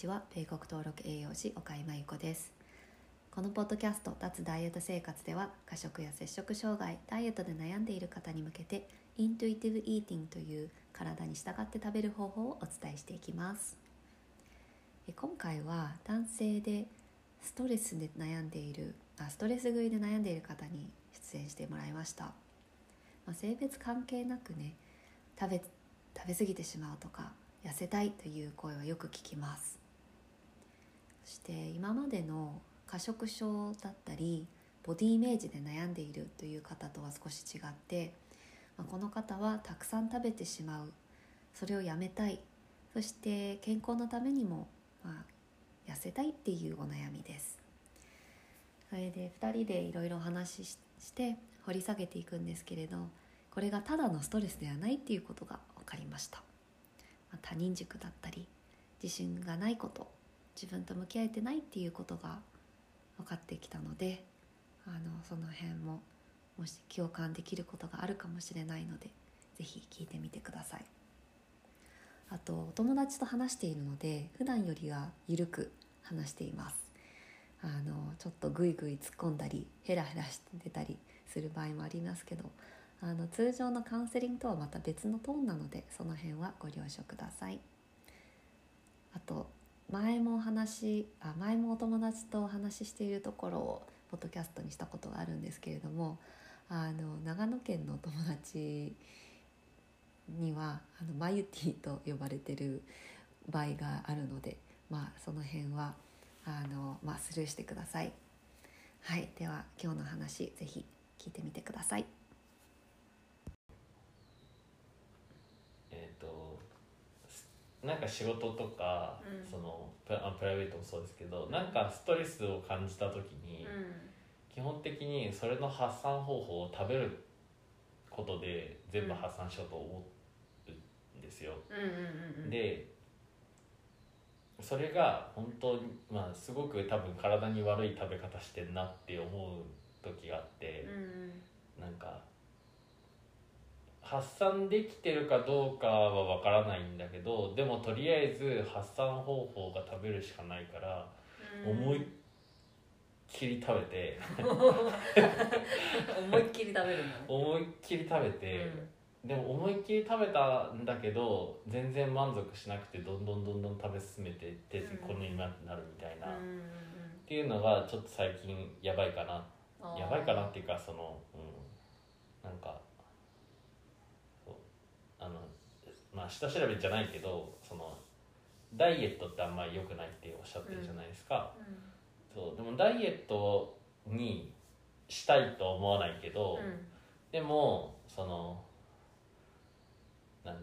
ちは。米国登録栄養士岡井真由子です。このポッドキャスト脱ダイエット生活では過食や摂食障害ダイエットで悩んでいる方に向けてイントゥイティブイーティングという体に従って食べる方法をお伝えしていきます。今回は男性でストレスで悩んでいるあストレス食いで悩んでいる方に出演してもらいました、まあ、性別関係なくね食べ食べ過ぎてしまうとか痩せたいという声はよく聞きます。して今までの過食症だったりボディイメージで悩んでいるという方とは少し違って、ま、この方はたくさん食べてしまう。それをやめたい。そして健康のためにも、まあ、痩せたいっていうお悩みです。それで2人でいろいろお話しして掘り下げていくんですけれどこれがただのストレスではないっていうことが分かりました。まあ他人軸だったり自信がないこと。自分と向き合えてないっていうことが分かってきたのであのその辺ももし共感できることがあるかもしれないのでぜひ聞いてみてください。あとお友達と話しているので普段よりは緩く話しています。あのちょっとグイグイ突っ込んだりヘラヘラしてたりする場合もありますけどあの通常のカウンセリングとはまた別のトーンなのでその辺はご了承ください。あと前もお話あ前もお友達とお話ししているところをポッドキャストにしたことがあるんですけれどもあの長野県のお友達にはあのマユティと呼ばれてる場合があるのでまあその辺はあの、まあ、スルーしてください。はい。では今日の話ぜひ聞いてみてくださいえっ、とすなんか仕事とか、うん。そのプラあプライベートもそうですけどなんかストレスを感じた時に、基本的にそれの発散方法を食べることで全部発散しようと思うんですよ、うんうんうんうん。でそれが本当にまあすごく多分体に悪い食べ方してんなって思う時があって、うん。なんか発散できてるかどうかはわからないんだけどでもとりあえず発散方法が食べるしかないから、うん。思いっきり食べて 思いっきり食べるのね。思いっきり食べて、でも思いっきり食べたんだけど全然満足しなくてどんどんどんどん食べ進めていってうん。こんなになるみたいな、っうんうんうん。ていうのがちょっと最近やばいかな。やばいかなっていうかそのうん。なんかあのまあ下調べじゃないけどそのダイエットってあんまり良くないっておっしゃってるじゃないですか、うん。そうでもダイエットにしたいとは思わないけど、うん。でもそのなん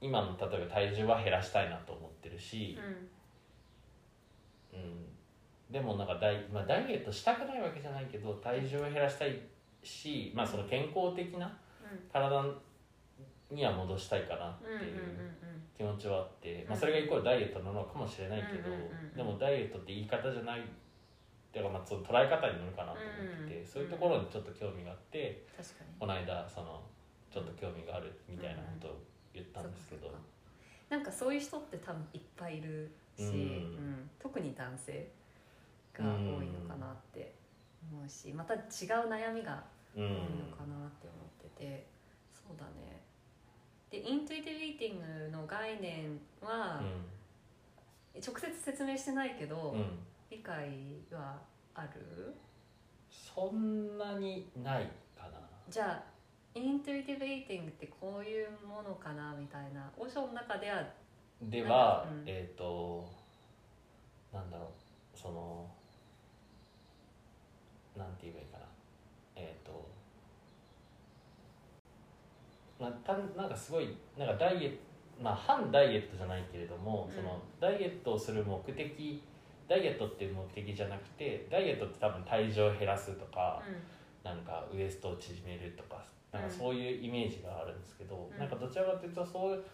今の例えば体重は減らしたいなと思ってるし、うん。でもなんかダイ,、まあ、ダイエットしたくないわけじゃないけど体重を減らしたいし、まあ、その健康的な体には戻したいかなっていう気持ちはあって、まあ、それがイコールダイエットなのかもしれないけど、でもダイエットって言い方じゃないっていうかまあその捉え方によるかなと思ってて、うんそういうところにちょっと興味があってこの間そのちょっと興味があるみたいなことを言ったんですけど。なんかそういう人って多分いっぱいいるし、うん。うん。特に男性が多いのかなって思うしまた違う悩みがうん多いのかなって思ってて、そうだねでイントゥイティブイーティングの概念は、直接説明してないけど、うん、うん、理解はある？そんなにないかな。じゃあイントゥイティブイーティングってこういうものかなみたいなオショの中ではでは、うん。えっ、となんだろうそのなんて言えばいいかなえっ、とまあ、たなんかすごいなんかダイエットまあ反ダイエットじゃないけれども、うん。そのダイエットをする目的ダイエットっていう目的じゃなくてダイエットって多分体重を減らすとか、なんかウエストを縮めるとかなんかそういうイメージがあるんですけど、うん。なんかどちらかというとそう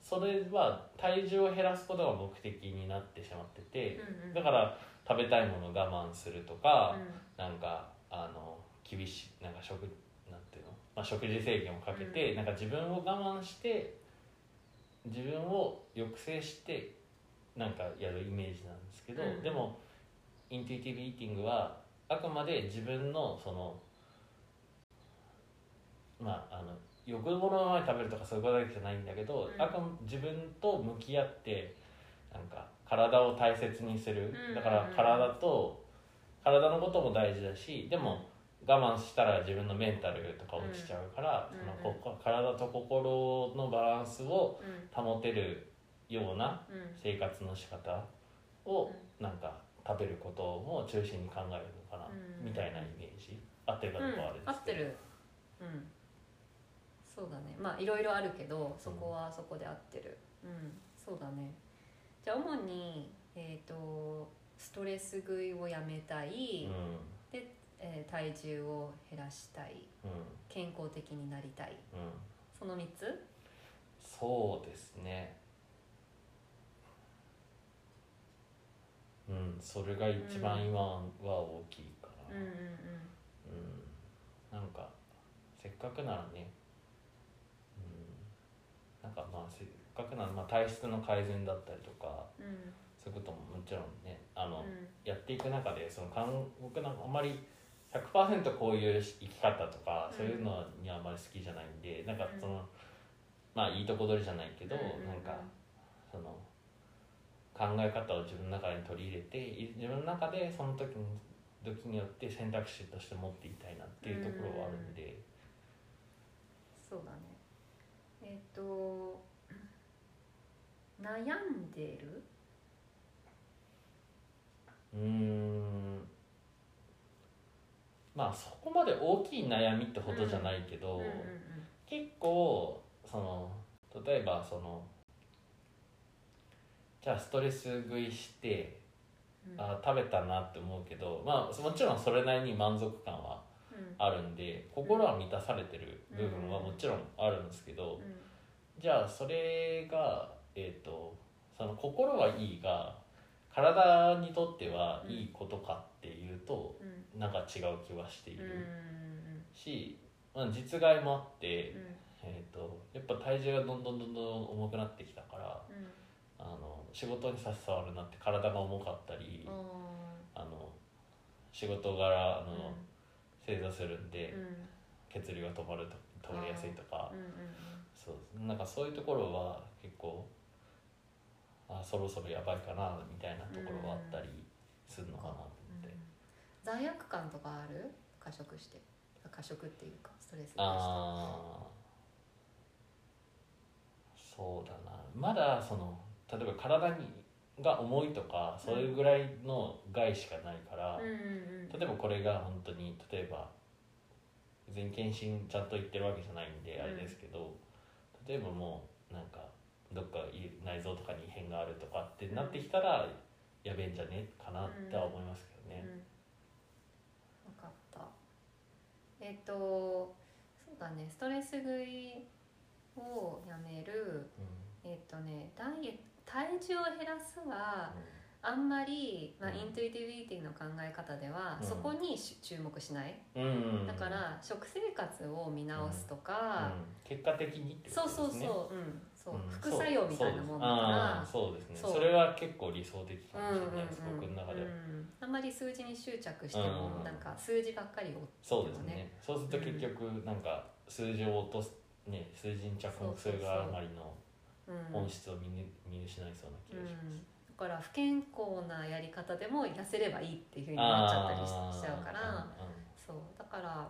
それは体重を減らすことが目的になってしまってて、うんうん。だから食べたいものを我慢するとか、なんかあの厳しいなんか食なんていうの、まあ、食事制限をかけて、うん。なんか自分を我慢して自分を抑制してなんかやるイメージなんですけど、うん。でもインテュイティブイーティングはあくまで自分のそのまああの欲望のままに食べるとかそういうことだけじゃないんだけど、うん。あくま自分と向き合ってなんか体を大切にする、うん。だから体と体のことも大事だしでも我慢したら自分のメンタルとか落ちちゃうから、うん。そのここ体と心のバランスをうん。保てるようなうん。生活の仕方をなんか食べることも中心に考えるのかな、うん。みたいなイメージ。合ってるかどうかはあれですうん、合ってる。うん。そうだね。まあいろいろあるけどそこはそこで合ってる。うん。そうだね。じゃあ主にえっ、とストレス食いをやめたい、うえー体重を減らしたい。んうん。健康的になりたい。うん。その3つ？そうですね。うんそれが一番今は大きいかなうん。うん。うん。うんなんかせっかくならね。うん。なんかまあせっかくなら、まあ、体質の改善だったりとかうん。そういうことももちろんねあの、うん。やっていく中でその韓僕なんかあんまり100%こういう生き方とか、うん。そういうのにはあんまり好きじゃないんでなんかうんその、まあいいとこ取りじゃないけど、うんうんうん。なんかその考え方を自分の中に取り入れてい自分の中でその時に時によって選択肢として持っていたいなっていうところはあるんで、そうだね。えっ、と悩んでる？うーんまあそこまで大きい悩みってほどじゃないけど、うんうん結構その例えばそのじゃあストレス食いして、うん。あ食べたなって思うけどまあもちろんそれなりに満足感はうん。あるんで心は満たされてる部分はもちろんあるんですけど、うん。じゃあそれがえっ、とその心はいいが体にとってはいいことかっていうなんか違う気はしているし、まあ、実害もあって、うん。えー、とやっぱ体重がどんどんどんどん重くなってきたからうん。あの仕事に差し障るなって体が重かったり、うん。あの仕事柄あの、うん。正座するんで、うん。血流が止まると止まりやすいとか、うん。うんそうなんかそういうところは結構あそろそろやばいかなみたいなところはあったりするのかなと罪悪感とかある？過食して。過食っていうかストレスでしたああそうだな。まだその例えば体にが重いとかそれぐらいの害しかないから、うん。うん例えばこれが本当に例えば全検診ちゃんと言ってるわけじゃないんでうん。あれですけど、例えばもうなんかどっかい内臓とかに異変があるとかってなってきたら、やべえんじゃね？かなっては思いますけどね。うん。分かったえっ、とそうだねストレス食いをやめるうん。えっ、とねダイエット体重を減らすはうあんまり、まあ、うん。イントゥイティブイーティの考え方では、うん。そこにし注目しない。んうん。だから食生活を見直すとか、うん。結果的にってこそうそうそう、うんそううん。副作用みたいなもんだから。そう。ですね。それは結構理想的かもしれないです、僕の中では、うん。あんまり数字に執着しても、うん。なんか数字ばっかり追ってそうですね。そうすると結局なんか数字を落とすね数字に着目するがあまりのうん本質を見,、見失いそうな気がします、だから不健康なやり方でも痩せればいいっていうふうになっちゃったりししちゃうから。そう。だから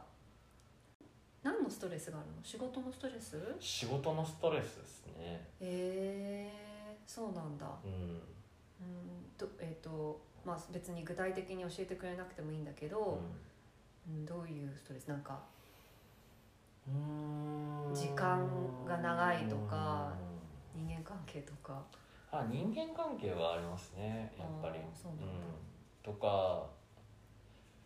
何のストレスがあるの？仕事のストレス？うん仕事のストレスですね。へえそうなんだ。うん。うんとえっ、とまあ別に具体的に教えてくれなくてもいいんだけど、うん。どういうストレス？なんかうん。時間が長いとか人間関係とか。あ人間関係はありますねやっぱり。そうなんだ。とか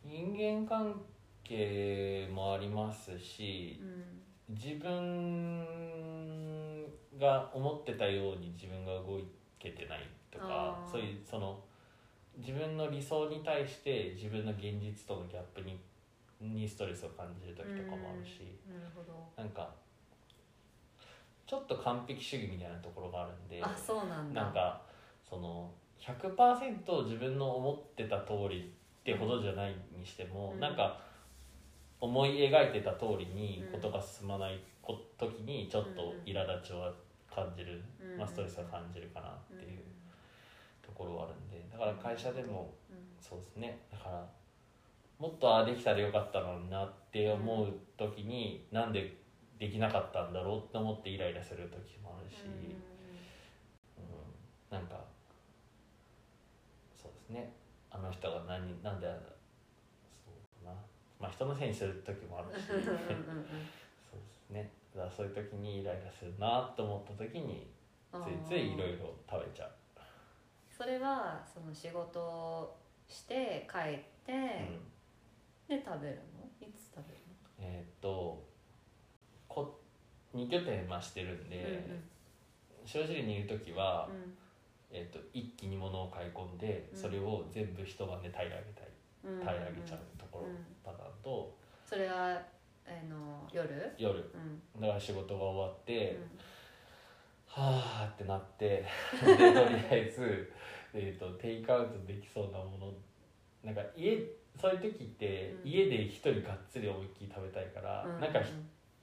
人間関係もありますしうん自分が思ってたように自分が動けてないとかそういうその自分の理想に対して自分の現実とのギャップににストレスを感じる時とかもあるし、なるほど。なんかちょっと完璧主義みたいなところがあるんであそうなんだ。なんかそその100%自分の思ってた通りってほどじゃないにしても、うん。なんか思い描いてた通りにことが進まないこ時にちょっと苛立ちを感じる、うんまあ、ストレスを感じるかなっていうところはあるんでだから会社でもうん。そうですね。だからもっとああできたらよかったのになって思う時に、なんでできなかったんだろうって思ってイライラする時もあるし、うん、なんかそうですね。あの人が何なんでまあ人のせいにする時もあるし。そううんうんうん。うんですね。だからそういう時にイライラするなと思った時についついいろいろ食べちゃう。それはその仕事をして帰って、うん。で食べるの？いつ食べるえーっとこ2拠点ましてるんで、の、正直に言う時は、うん。うんえーっと一気に物を買い込んでうん。それを全部一晩で平らげたいうん平らげちゃうところ、うんパターンと。それはあの夜？夜。うん。だから仕事が終わって、うん。はあってなって でとりあえず、えー、とテイクアウトできそうなもの。なんか家そういう時って、うん。家で一人がっつり思いっきり食べたいから、うんなんかひ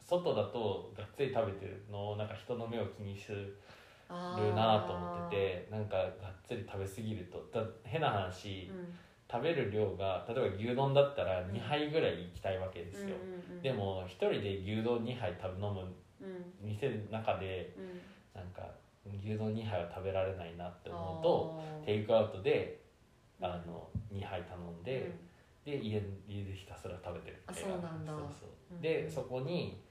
外だとがっつり食べてるのをなんか人の目を気にするなと思っててなんかがっつり食べ過ぎるとだ変な話、うん食べる量が例えば牛丼だったらうん。2杯ぐらいいきたいわけですよ、うんうんうんでも一人で牛丼2杯食べ飲むうん店の中でうん。なんか牛丼2杯は食べられないなって思うとテイクアウトでうん。あの2杯頼んで、うん。で家家でひたすら食べてるみたいな。あそうそうそう。うんでそこに、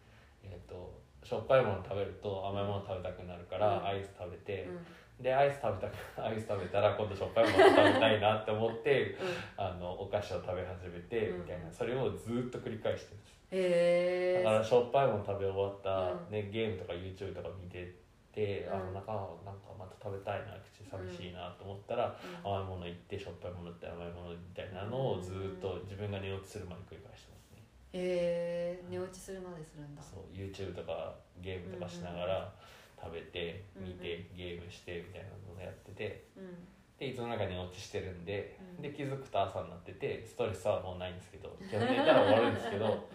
えー、としょっぱいもの食べると甘いもの食べたくなるから、うん。アイス食べて、うんでアイス食べたく アイス食べたら今度しょっぱいもの食べたいなって思ってうん。あのお菓子を食べ始めてうんみたいな。それをずっと繰り返してる。んですへえだからしょっぱいもの食べ終わった、うん。ね、ゲームとか YouTube とか見てて、あうん。なんかなんかまた食べたいな口寂しいなと思ったら、甘いもの行ってしょっぱいもの行って甘いものみたいなのをずっと自分が寝落ちするまで繰り返してますね、へえ寝落ちするまでするんだ。そう YouTube とかゲームとかしながら食べてうん見てゲームしてみたいなのをやっててうん。でいつの間に落ちしてるんで、うん。で気づくと朝になっててストレスはもうないんですけど基本寝たら終わるんですけど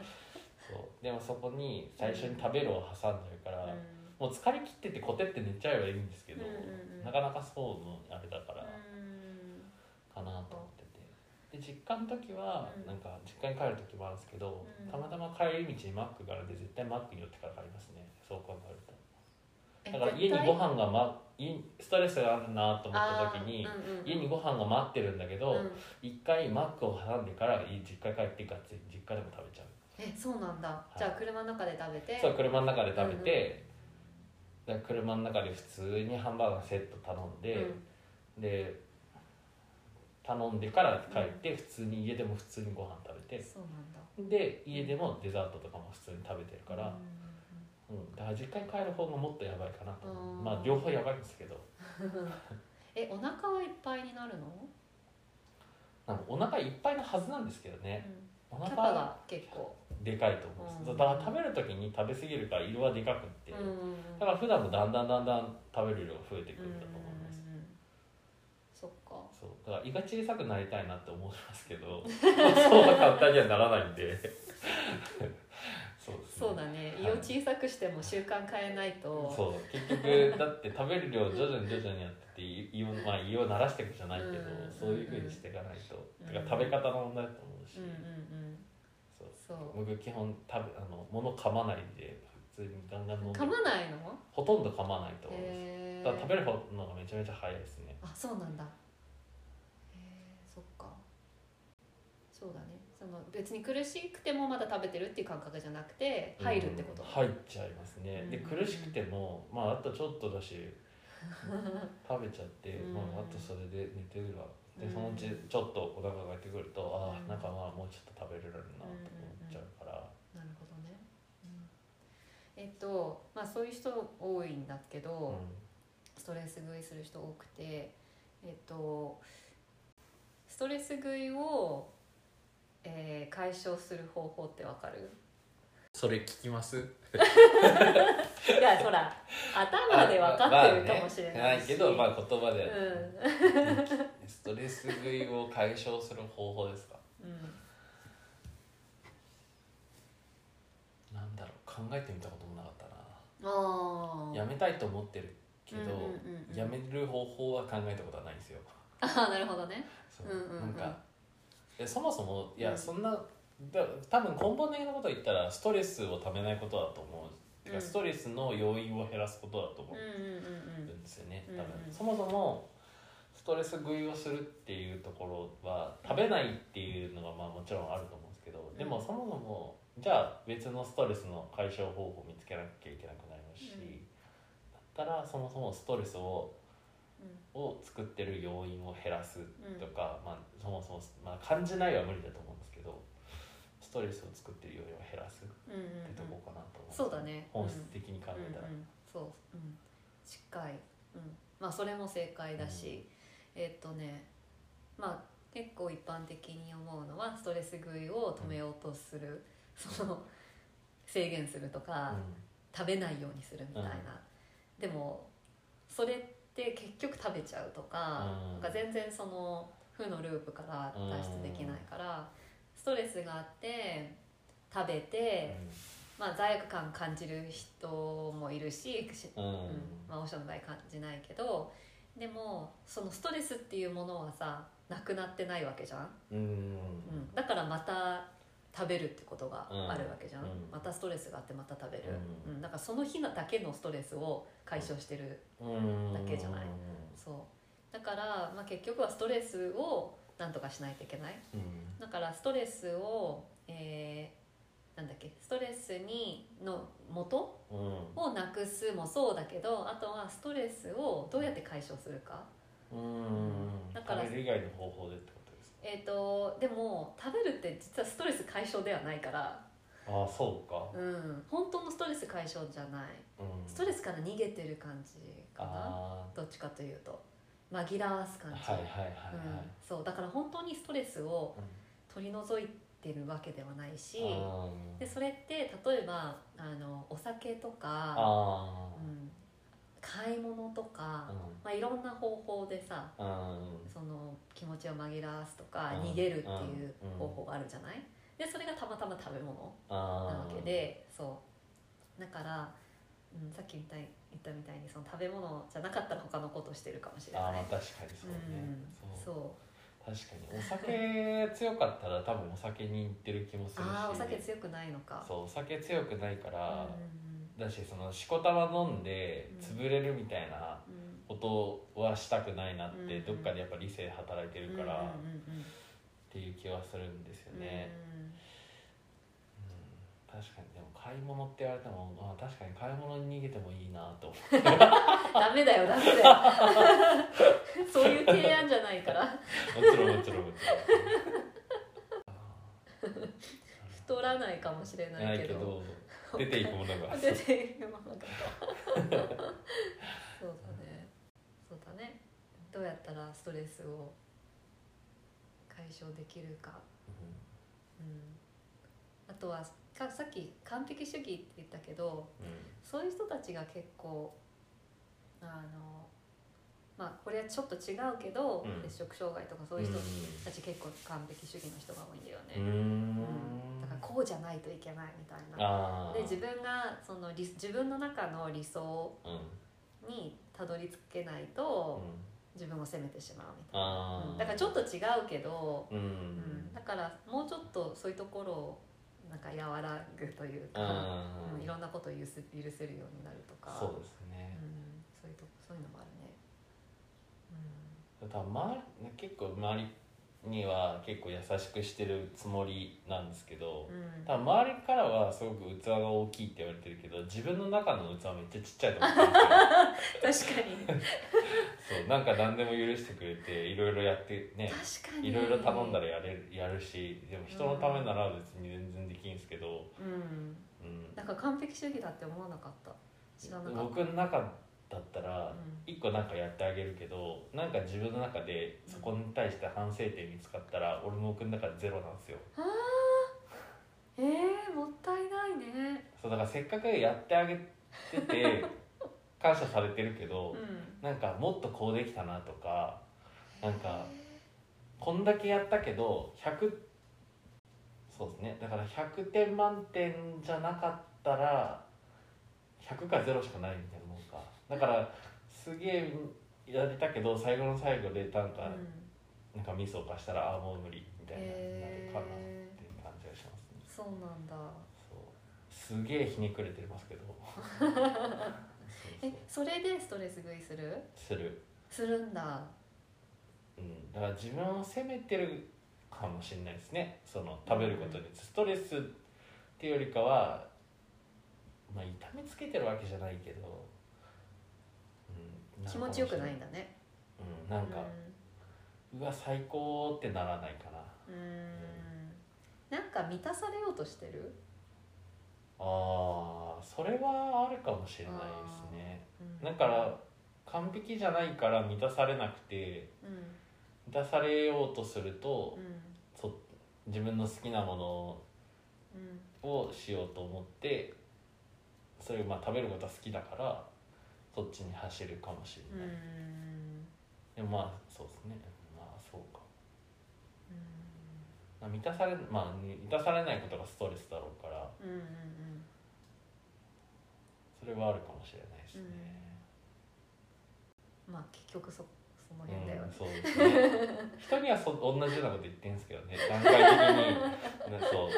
そう。でもそこに最初に食べるを挟んじゃうから、もう疲れ切っててコテって寝ちゃえばいいんですけど、なかなかそうのあれだからうん。かなと思ってて。で実家の時はうん。なんか実家に帰る時もあるんですけど、うん。たまたま帰り道にマックがあるんで絶対マックに寄ってから帰りますね。そう考えると。えだから家にご飯が、ま、ストレスがあるなと思った時に、うんうんうん。家にご飯が待ってるんだけどうん。一、回マックを挟んでから家実家に帰ってがっつり実家でも食べちゃう。えそうなんだ、い。じゃあ車の中で食べて。そう車の中で食べて、で車の中で普通にハンバーガーセット頼んで、で頼んでから帰って普通に家でも普通にご飯食べて、そうなんだ。で家でもデザートとかも普通に食べてるから、ううんだから実家に帰る方がもっとやばいかなと思う。うんまあ両方やばいんですけど。ん えお腹はいっぱいになるの、なんかお腹いっぱいなはずなんですけどね。おキャ腹パが結構。でかいと思うんです、うん。だから食べる時に食べ過ぎるから色はでかくって、うんだから普段もだんだんだんだん食べる量が増えてくるんだと思います、うんうんうん。そっか。そう。だから胃が小さくなりたいなって思いますけど。そうは簡単にはならないんでそうだね。胃を小さくしても習慣変えないと。そう。結局だって食べる量徐々に徐々にやってて胃を,、まあ、胃を慣らしていくじゃないけど、うんそういうふうにしていかないと、うん。てか食べ方の問題だと思うし、うんうんうん。そう。そう。僕基本食べあの物噛まないんで普通にガンガン飲んで噛まないの？ほとんど噛まないと思います。へえだから食べる方のがめちゃめちゃ早いですね。あそうなんだ。へえそっか。そうだねその別に苦しくてもまだ食べてるっていう感覚じゃなくて入るってこと、うん入っちゃいますね、でうん。苦しくてもまああとちょっとだし 食べちゃって、うん。まあ、あとそれで寝てるわでうん。そのうちちょっとお腹が空いてくると、あうん。あなんかまあもうちょっと食べれるなと思っちゃうから、なるほどね、えっとまあそういう人多いんだけど、ストレス食いする人多くてえっとストレス食いを、えー解消する方法ってわかる？スそれ聞きます？いやほら頭で分かってるかもしれないし、まあけどまあ言葉では、うストレス食いを解消する方法ですか？んうん。なんだろう。考えてみたこともなかったな。やめたいと思ってるけど、うんうんうんうん。やめる方法は考えたことはないんですよ。ああなるほどね。そう、うんうんうんなん。かえそもそもいうやんそんなだ多分根本的なことを言ったらストレスをためないことだと思う、てかうんストレスの要因を減らすことだと思う。んうんうんうん。ですよね、うん多分。うんそもそもストレス食いをするっていうところは食べないっていうのがまあもちろんあると思うんですけど、でもそもそもじゃあ別のストレスの解消方法を見つけなきゃいけなくなりますし、うん。だったらそもそもストレスをうんを作ってる要因を減らすうん。とか、まあ、そもそも、まあ、感じないは無理だと思うんですけどストレスを作ってる要因を減らすっうんうんてとこかなと思うそうだね。本質的に考うんえたら。うんうんそう、うん、近い、うん、まあそれも正解だし、えっとねまあ結構一般的に思うのはストレス食いを止めようとする、その制限するとか、食べないようにするみたいな、でもそれって結局食べちゃうとか,、うん。なんか全然その負のループから脱出できないから、ストレスがあって食べて、まあ、罪悪感感じる人もいるし、しうん。まあ、オーシャンの場合感じないけどでもそのストレスっていうものはさなくなってないわけじゃん。うん、だからまた食べるってことがあるわけじゃん、うん。またストレスがあってまた食べる、ううん。だからその日だけのストレスを解消してる、うんだけじゃない？そう。だから、まあ、結局はストレスをなんとかしないといけない？うん。だからストレスを、えーなんだっけ？ストレスにの元？うん。をなくすもそうだけどあとはストレスをどうやって解消するか？うん。だから食べる以外の方法でってこえっ、とでも食べるって実はストレス解消ではないから。ああそうか。うん。本当のストレス解消じゃない。うん。ストレスから逃げてる感じかな。あどっちかというと。紛らわす感じ、あはいはいはいはい。うん、そう。だから本当にストレスをうん。取り除いてるわけではないし。うんでそれって例えばあのお酒とか、あうん、買い物とか、うん。まあ、いろんな方法でさその気持ちを紛らわすとかうん。逃げるっていううん方法があるじゃない？でそれがたまたま食べ物なあわけでそう。だから、うん、さっきみたい言ったみたいにその食べ物じゃなかったら他のことしてるかもしれない。まあ確かにそうね、うん、そう。確かに。お酒強かったら多分お酒に行ってる気もするし。ああお酒強くないのか。そうお酒強くないから、うんだしそのしこたま飲んでうん。潰れるみたいなうん。うんことはしたくないなって、うん。どっかでやっぱ理性働いてるから、っていう気はするんですよね、うん。確かにでも買い物って言われても、まあ、確かに買い物に逃げてもいいなと思う。う んダメだよダメだよ そういう提案じゃないから。もちろんもちろんもち 太らないかもしれろんないけど出ていくものが。出ているものが。そうだね。そうだね。どうやったらストレスを解消できるか、うん、あとはかさっき完璧主義って言ったけどうん。そういう人たちが結構あのまあこれはちょっと違うけど、うん。摂食障害とかそういう人たち結構完璧主義の人が多いんだよね、うん。うん。だからこうじゃないといけないみたいな。で自分がその理自分の中の理想うん。にたどり着けないうん。と自分を責めてしまうみたいな、うん。だからちょっと違うけど、うん。うん。だからもうちょっとそういうところをなんか和らぐというか、うん。うん。いろんなことを許せるようになるとか。そうですね。うん、そういうとそういうのもある。ね。多分周り結構周りには結構優しくしてるつもりなんですけどうん。うん多分周りからはすごく器が大きいって言われてるけど自分の中の器はめっちゃちっちゃいと思って 確かに。そうなんか何でも許してくれていろいろやってねいろいろ頼んだらやれるやるしでも人のためなら別に全然できんすけど、うん。うん、なんか完璧主義だって思わなかった？知らなかった。僕の中だったらうん。一個なんかやってあげるけどなんか自分の中でそこに対して反省点見つかったら俺の僕の中でゼロなんですよ。あ？ーえー、もったいないね。そうだからせっかくやってあげてて 感謝されてるけど、うん。なんかもっとこうできたなとかなんかこんだけやったけど100そうですね。だから100点満点じゃなかったら100か0しかないんかだからすげえやりたけど最後の最後でなんか、なんかミスを犯したらああもう無理みたいななるかなっていう感じがしますね。そうなんだ。そう。すげえひねくれてますけど。えそれでストレス食いする？する。するんだ。うん、だから自分を責めてるかもしれないですね。その食べることに。ストレスっていうよりかはまあ痛めつけてるわけじゃないけど、うん、気持ちよくないんだだね。うんなんか、うわ最高ってならないかな。うん。うん。なんか満たされようとしてる？あーそれはあるかもしれないですね。うんだから完璧じゃないから満たされなくてうん。満たされようとするとうん。そ自分の好きなものうん。をしようと思ってそれをまあ食べることは好きだからそっちに走るかもしうれない、ん。でもまあそうですね。まあそうか。満たされまあ満たされないことがストレスだろうから。それはあるかもしれないですね、うん。まあ結局そその辺だよね。うん、そうですね。人にはそ同じようなこと言ってんですけどね。段階的にな そう。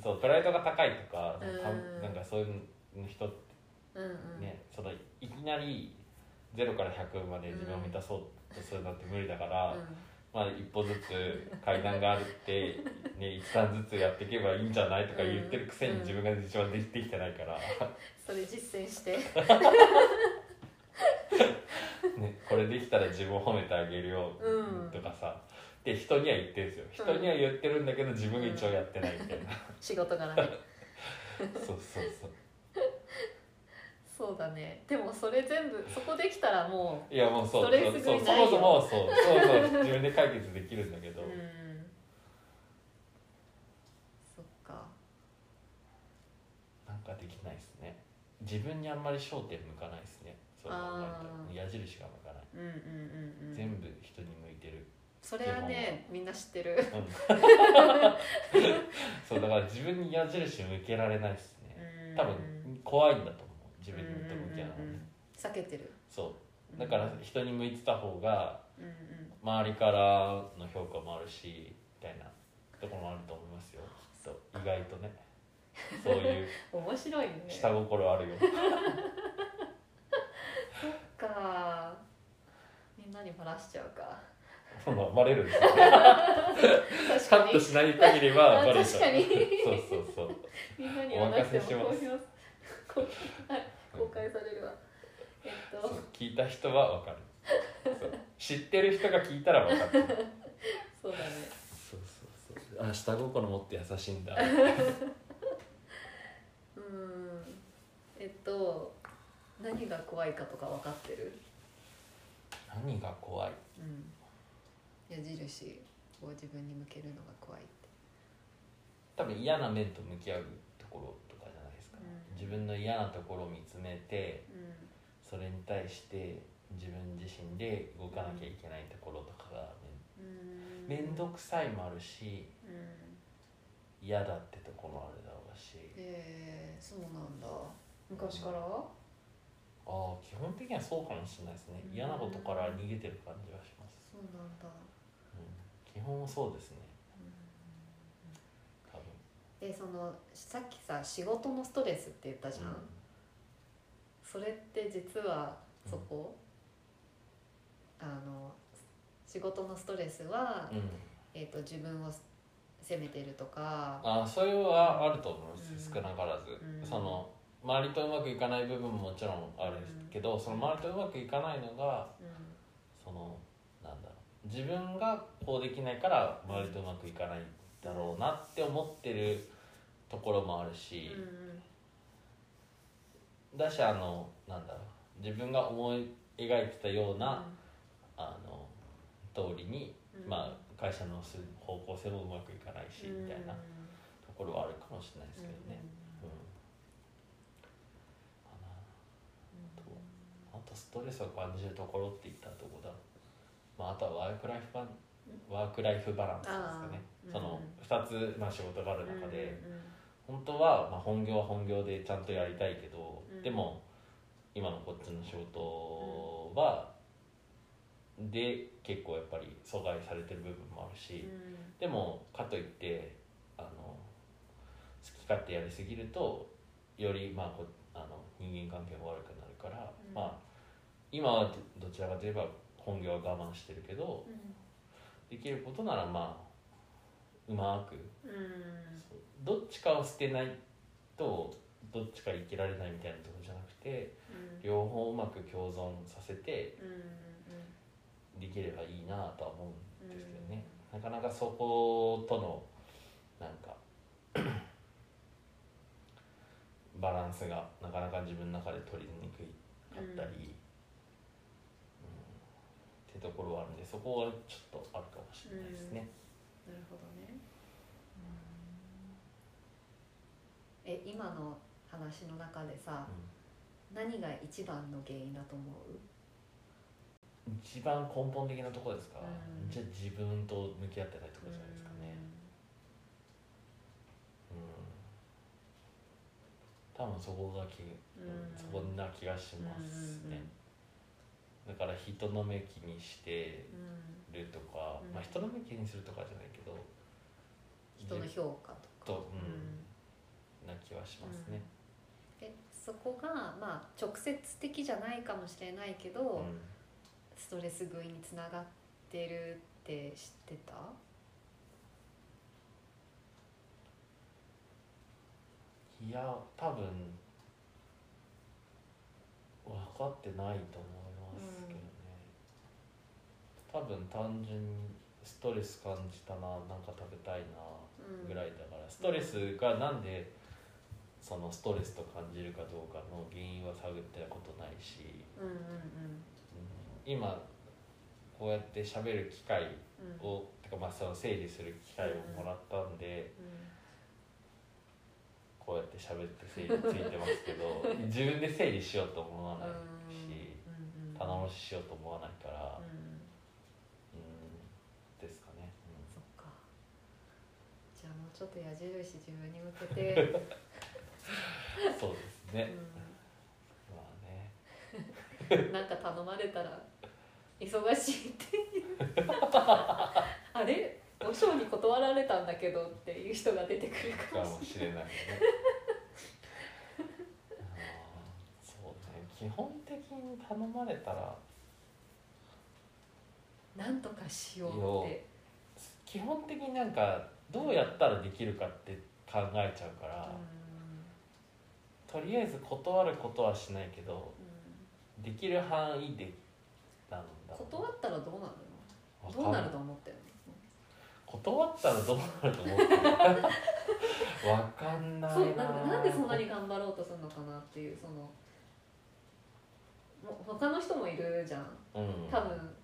そうプライドが高いとか、なんかそういう人ってうんうん。ね、そのいきなり0から100まで自分を満たそうとするなんて無理だから、まあ一歩ずつ階段があるって、ね、一段ずつやっていけばいいんじゃないとか言ってるくせにうん。自分が一番できてないから、それ実践して。ね、これできたら自分を褒めてあげるようん。とかさ、で人には言ってるんですよ。人には言ってるんだけど自分が一応やってないみたいな、仕事柄ねそうそうそうそうだね。でもそれ全部そこできたらもいやもうそうストレスそうそもそもそうそうそう自分で解決できるんだけど、ううん。そっか。なんかできないですね。自分にあんまり焦点向かないですね。そう考矢印が向かない、うんうんうんうん。全部人に向いてる、それはねみんな知ってる。うん。そうだから自分に矢印向けられないですね。多分怖いんだと自分に向いて向き合うのはね、うんうんうん。避けてる。そう。だから人に向いてた方が周りからの評価もあるしみたいなところもあると思いますよ。きっと。意外とね。そういう。面白いね。下心あるよ。か。みんなにバラしちゃうか。そのバレるんですよ確カかに。ットしない限りはバレちゃうそうそうそう。みんなにお任せします公開されるわ。えっと。聞いた人は分かる。知ってる人が聞いたら分かる。そうだね。そうそうそう。あ下心持って優しいんだ。うん。えっと何が怖いかとか分かってる？何が怖い？うん。矢印を自分に向けるのが怖いって。多分嫌な面と向き合うところ自分の嫌なところを見つめてうん。それに対して自分自身で動かなきゃいけないところとかがうん。め面倒くさいもあるしうん。嫌だってところもあるだろうし。へえそうなんだ。昔から？ああ基本的にはそうかもしれないですね。うん。嫌なことから逃げてる感じがします、そうなんだ。うん、基本はそうですねでそのさっきさ仕事のストレスって言ったじゃん、それって実はそこ、あの仕事のストレスは、うん、うんえー、と自分を責めてるとか。ああそれはあると思います、うん。少なからず、うん。その周りとうまくいかない部分ももちろんあるけど、その周りとうまくいかないのがうん。そのなんだろう。自分がこうできないから周りとうまくいかないだろうなって思ってるところもあるし、だしあのなんだろう自分が思い描いてたような、うん、あの通りに、うん、まあ、会社のす方向性もうまくいかないし、うん、みたいなところはあるかもしれないですけどね。うん。あとストレスを感じるところっていったとこだ、まあ、あとはワイクライフバワークライフバランスですかね。そのうん。2つ、まあ、仕事がある中で、本当は、まあ、本業は本業でちゃんとやりたいけど、うん。でも今のこっちの仕事は、で結構やっぱり阻害されてる部分もあるし、うん。でもかといってあの好き勝手やりすぎるとより、まあ、こあの人間関係も悪くなるから、うん。まあ今はどどちらかといえば本業は我慢してるけどできることならまあうまくどっちかを捨てないとどっちか生きられないみたいなところじゃなくてうん。両方うまく共存させてうん。できればいいなとは思うんですけどね、なかなかそことのなんか バランスがなかなか自分の中で取りにくいかったり、うんってところはあるんでそこはちょっとあるかもしれないですね。なるほどね。え今の話の中でさ何が一番の原因だと思う？うん一番根本的なところですか、うん。じゃあ自分と向き合ってないところじゃないですかね。うん。多分そこがき、うん。そこな気がしますね、だから人の目気にしてうんるとか、うん。まあ人の目気にするとかじゃないけど人の評価とか。と、うん。な気はしますね、えそこがまあ直接的じゃないかもしれないけど、うん。ストレス食いにつながってるって知ってた？いや多分分かってないと思いますけどね、多分単純にストレス感じたななんか食べたいなぐらいだから、ストレスがなんでそのストレスと感じるかどうかの原因は探ってたことないし、うんうんうん。今こうやって喋る機会うんうん。を、てかまあその整理する機会をもらったんで、こうやって喋って整理ついてますけど 自分で整理しようと思わないし、うんうん棚卸ししようと思わないから、うんうんですかね、そっかじゃあもうちょっと矢印自分に向けて、うんそうですね、まあね。うん、なんか頼まれたら忙しいっていう。あれ？お尚に断られたんだけどっていう人が出てくるかかもしれないそうね。基本的に頼まれたら。なんとかしようって。基本的になんかどうやったらできるかって考えちゃうから、とりあえず断ることはしないけどうんできる範囲でなんだ。断ったらどうなるの？どうなると思ってる断ったらどうなると思ってるわかんないそうなんでそんなに頑張ろうとするのかなっていうそのもう他の人もいるじゃん。うん。多分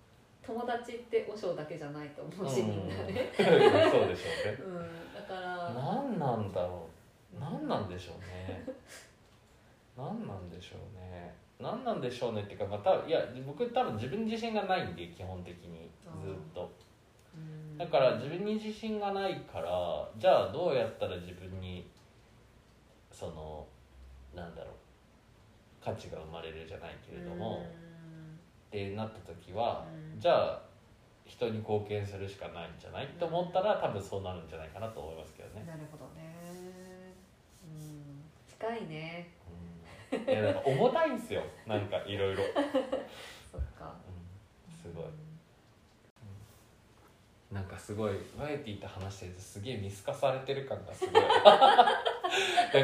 友達って和尚だけじゃないと思うし、みんなね、うん。そうでしょうね。うん、だから何なんだろう。何なんでしょうね。何なんでしょうね。何なんでしょうねっていうか、まあ、多分いや僕多分自分に自信がないんで基本的に。ずっと。うん。だから自分に自信がないからじゃあどうやったら自分にそのなんだろう。価値が生まれるじゃないけれども、ってなった時は、うん。じゃあ人に貢献するしかないんじゃない？と思ったら多分そうなるんじゃないかなと思いますけどね。なるほどね。うん。近いね。うん、いやなんか重たいんですよ。なんかいろいろ、そっか。すごいなんかすごいワイエティと話してるとすげえ見透かされてる感がすごい。な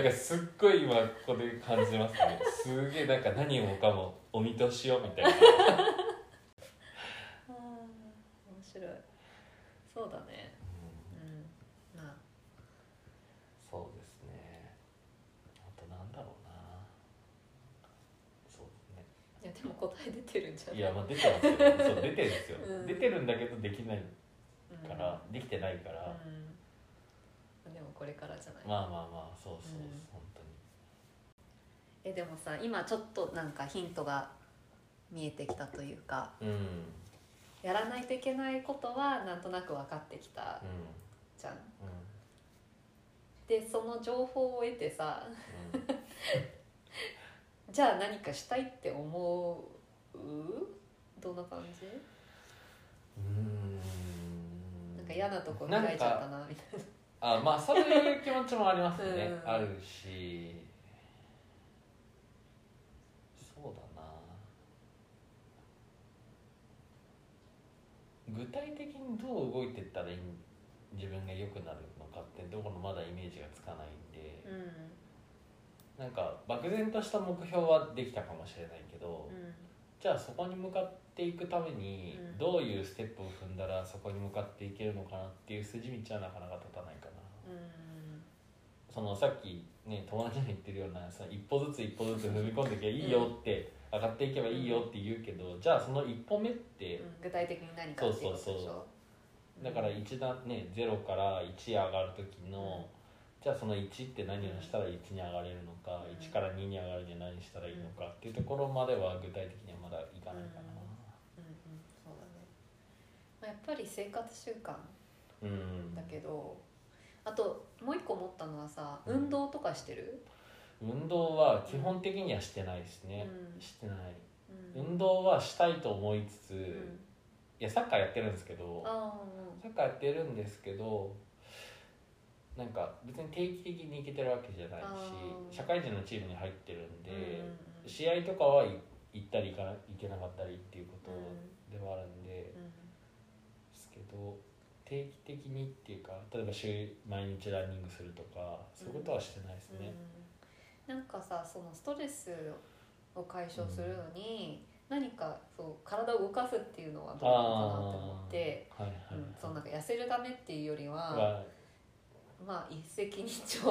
んかすっごい今ここで感じますね。すげえなんか何もかもお見通しよみたいな。面白い。そうだね。うん。まあ。そうですね。あとなんだろうな。そうですね。いやでも答え出てるんじゃない？いやまあ出てますよ。そう出てるんですよ、うん。出てるんだけどできない。うんから、できてないから、うん、でもこれからじゃない、まあまあまあそうそう、うん。本当に。えでもさ今ちょっとなんかヒントが見えてきたというかうん。うんやらないといけないことはなんとなく分かってきたじゃん。でその情報を得てさ じゃあ何かしたいって思う？どんな感じ？うんか嫌なとこ磨いちゃったなみたいな。あまあそういう気持ちもありますね。うん。あるし。そうだな。具体的にどう動いていったらいい自分が良くなるのかってどこのまだイメージがつかないんで。うん。なんか漠然とした目標はできたかもしれないけど、うん。じゃあそこに向かっていくためにうん。どういうステップを踏んだらそこに向かっていけるのかなっていう筋道はなかなか立たないかな。うん。そのさっきね友達が言ってるようなその一歩ずつ一歩ずつ踏み込んでいけばいいよって、上がっていけばいいよって言うけどじゃあその一歩目って、うん。具体的に何かっていうことでしょ。そうそうだから一段ね0から1上がる時の、じゃあその1って何をしたら1に上がれるのか、うん1から2に上がるには何したらいいのかっていうところまでは具体的にはまだいかないかな。うんあ、やっぱり生活習慣うん。だけど、あともう一個思ったのはさうん。運動とかしてる、運動は基本的にはしてないですね、うん。してない。うん。運動はしたいと思いつつ、うん。いやサッカーやってるんですけどあサッカーやってるんですけどなんか別に定期的に行けてるわけじゃないし社会人のチームに入ってるんーで、うん試合とかはい行ったり行かな行けなかったりっていうことうん。ではあるんで、うんですけど定期的にっていうか例えば週毎日ランニングするとかそういうことはしてないですね。うん。なんかさそのストレスを解消するのに、何かそう体を動かすっていうのはどうなのかなって思って、あーはいはいうん、そうなんか痩せるためっていうよりは、はまあ一石二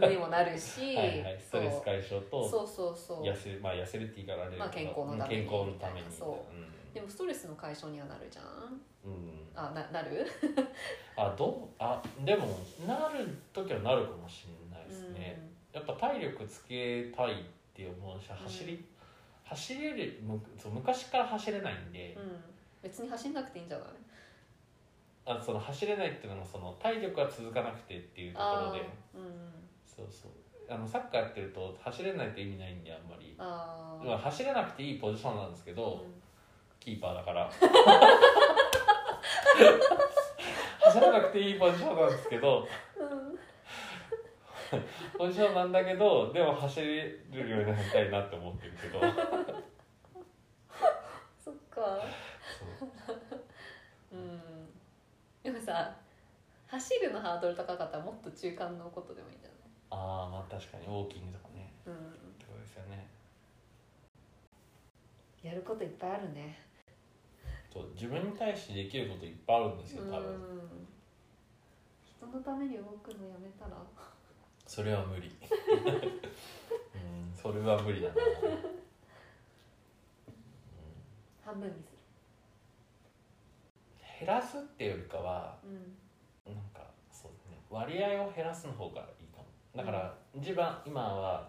鳥にもなるし はいはい、ストレス解消とそうそうそう痩せるまあ痩せるって言い方あれだけどまあ健康のために。うん健康のために。そうでもストレスの解消にはなるじゃんうん、うん、あななる？あどうあでもなる時はなるかもしれないですね、やっぱ体力つけたいって思うし走り、走れるむそう昔から走れないんで。うん、、うん、別に走んなくていいんじゃない？あその走れないっていうのもその体力が続かなくてっていうところで。うん。そうそう。あのサッカーやってると走れないと意味ないんであんまり。あ走れなくていいポジションなんですけど、うん。キーパーだから 走らなくていいポジションなんですけど。ポジションなんだけどでも走れるようになりたいなって思ってるけど。そっか。そう。うん。でもさ走るのハードル高かったらもっと中間のことでもいいんじゃああまあ確かに。ウォーキングとかね。ないってことですよね。うんやることいっぱいあるねそう自分に対してできることいっぱいあるんですよ多分。うん人のために動くのやめたら。それは無理。うんそれは無理だな、うん半分にす減らすっていうよりかはるうん。なんかそうですね割合を減らすの方がいいかも。だから一番今は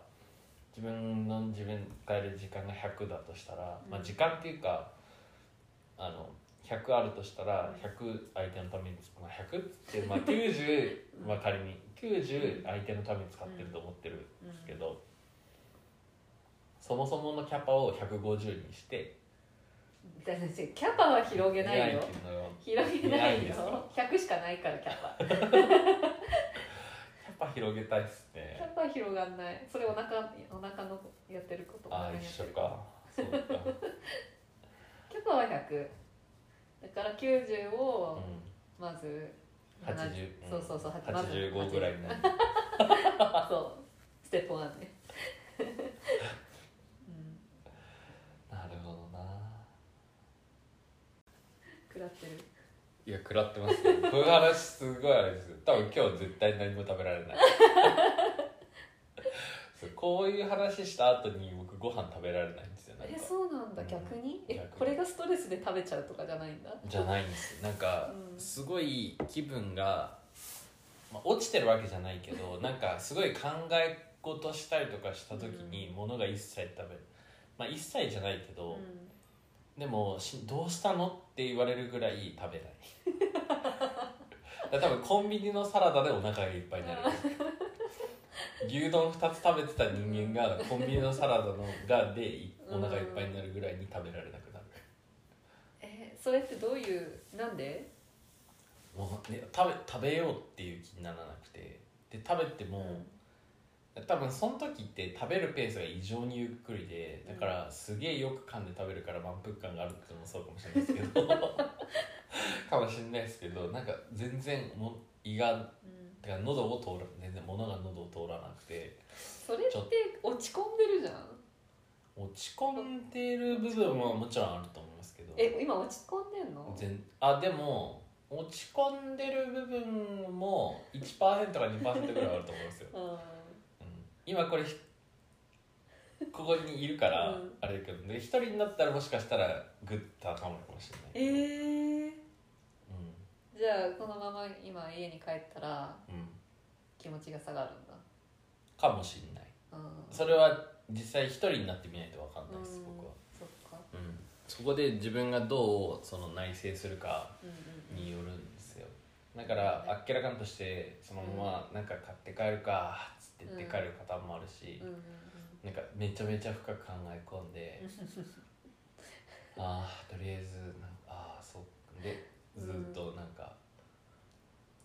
自分の自分使える時間が100だとしたら、うん。まあ時間っていうかあの100あるとしたらうん100相手のために、まあ、100ってまあ90、まあ仮に。90相手のために使ってると思ってるんですけど、そもそものキャパを150にしてキャパは広げないよ。広げないよ。100しかないからキャパ。キャパ広げたいっすキねャパは広がんない。それお腹お腹のやってること。ああ一緒か。そうか キャパは100だから90をうん。まず、80そうそうそうまず。85ぐらいになるそう。ステップ1ね。うん。なるほどな。食らってる。いや食らってますねこういう話すごいあれですよ。多分今日絶対何も食べられないそうこういう話した後に僕ご飯食べられないんですよなんえかそうなんだうん。逆に？え逆に。これがストレスで食べちゃうとかじゃないんだ。じゃないんですなんかうん。すごい気分が、まあ、落ちてるわけじゃないけど なんかすごい考え事したりとかした時に物が一切食べるまあ一切じゃないけど、うん。でもし「どうしたの?」って言われるぐらい食べない。だから多分コンビニのサラダでお腹がいっぱいになる 牛丼2つ食べてた人間がコンビニのサラダのがでお腹いっぱいになるぐらいに食べられなくなる。えそれってどういうなんで？もう、ね、食べ食べようっていう気にならなくて。で食べても、多分その時って食べるペースが異常にゆっくりでだからすげえよく噛んで食べるから満腹感があるってのもそうかもしれないですけど。かもしれないですけどなんか全然も胃がうんてか喉を通ら全然物が喉を通らなくてそれって落ち込んでるじゃん。落ち込んでる部分ももちろんあると思いますけど。え今落ち込んでんの？全あでも落ち込んでる部分も1%か2%ぐらいあると思いますよ、うん。うん、今これひここにいるからうん。あれだけどね一人になったらもしかしたらグッと高まるかもしれない、えー、うじゃあこのまま今家に帰ったらんうん、気持ちが下がるんだ。かもしれない。うん。それは実際一人になってみないと分かんないですうん。僕は、そっか。うん、そこで自分がどうその内省するかうんうんによるんですよ。だからあっけらかんとしてそのままなんか買って帰るかっつって言って帰るパターンもあるし、うんうんなんかめちゃめちゃ深く考え込んで ああとりあえずなんかああそう。でずっとなんか、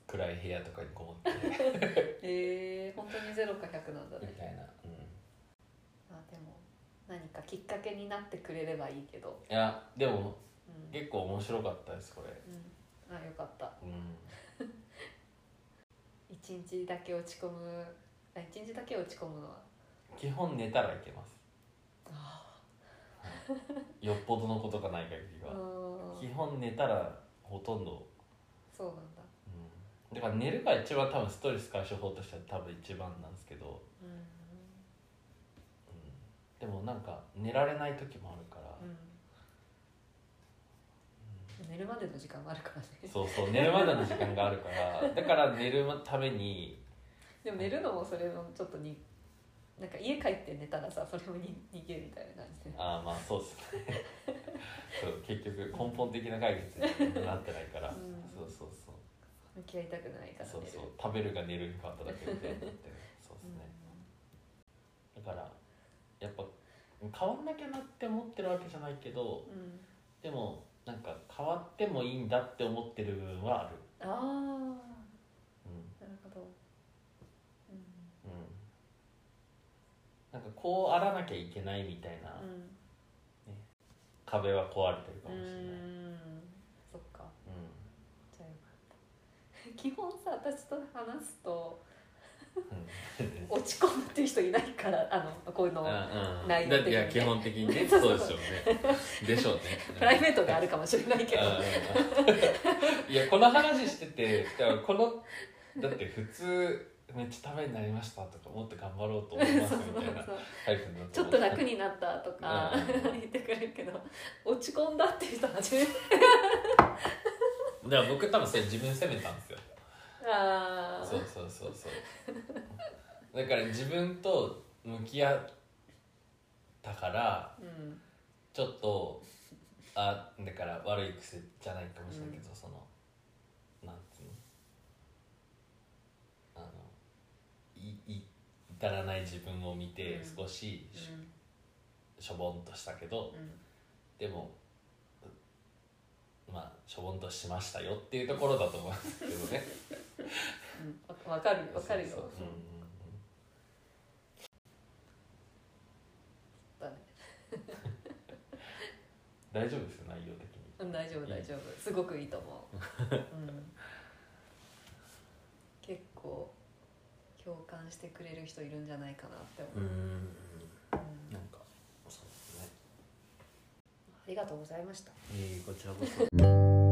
暗い部屋とかにこもって。えー、本当にゼロか100なんだね。みたいな、うん、あでも何かきっかけになってくれればいいけど。いやでもうん、結構面白かったですこれ。うん、あよかった。うん。一日だけ落ち込む。あ一日だけ落ち込むのは？基本寝たらいけます。あよっぽどのことがない限りあは。うん。基本寝たらほとんど、そうなんだ。うん、だから寝るが一番多分ストレス解消法としては多分一番なんですけど、うん。うん、でもなんか寝られない時もあるから、うん。寝るまでの時間もあるからね。そうそう寝るまでの時間があるから。だから寝るために。でも寝るのもそれもちょっとになんか家帰って寝たらさそれもに逃げるみたいな感じで。ああまあそうですねそう結局根本的な解決になってないから、うん。そうそうそう。向き合いたくないからそうそう。食べるが寝るに変わっただけみたいになってそうですね、だからやっぱ変わんなきゃなって思ってるわけじゃないけどうん、うん、でもなんか変わってもいいんだって思ってる部分はある、ああうんなるほど、うん。うん、なんかこうあらなきゃいけないみたいなうん壁は壊れてるかうもしれない、ん。そっか。うん。じゃあよかった基本さ私と話すとうん。落ち込むっていう人いないからあのこういうの、内容だってい的にねや基本的にねそ そうでしょうね。でしょうね。プライベートがあるかもしれないけど、いやこの話しててこのだって普通めっちゃためになりましたとかもっと頑張ろうと思いますみたいなタイプになちょっと楽になったとかうん。言ってくれるけど落ち込んだっていう人初めて。だから僕多分それ自分責めたんですよ。ああそうそうそうそう。だから自分と向き合ったからうん。ちょっとあだから悪い癖じゃないかもしれないけど、そのなんつうのあのいい至らない自分を見てうん。少しし,、ょぼんとしたけどでもまあしょぼんとしましたよっていうところだと思うんですけどね。うん。わわかるよわかるよ。大丈夫ですよ内容的に。うん大丈夫大丈夫。すごくいいと思う、うん、結構共感してくれる人いるんじゃないかなって思う、んうんなんかそうね。ありがとうございました。えー、こちらこそ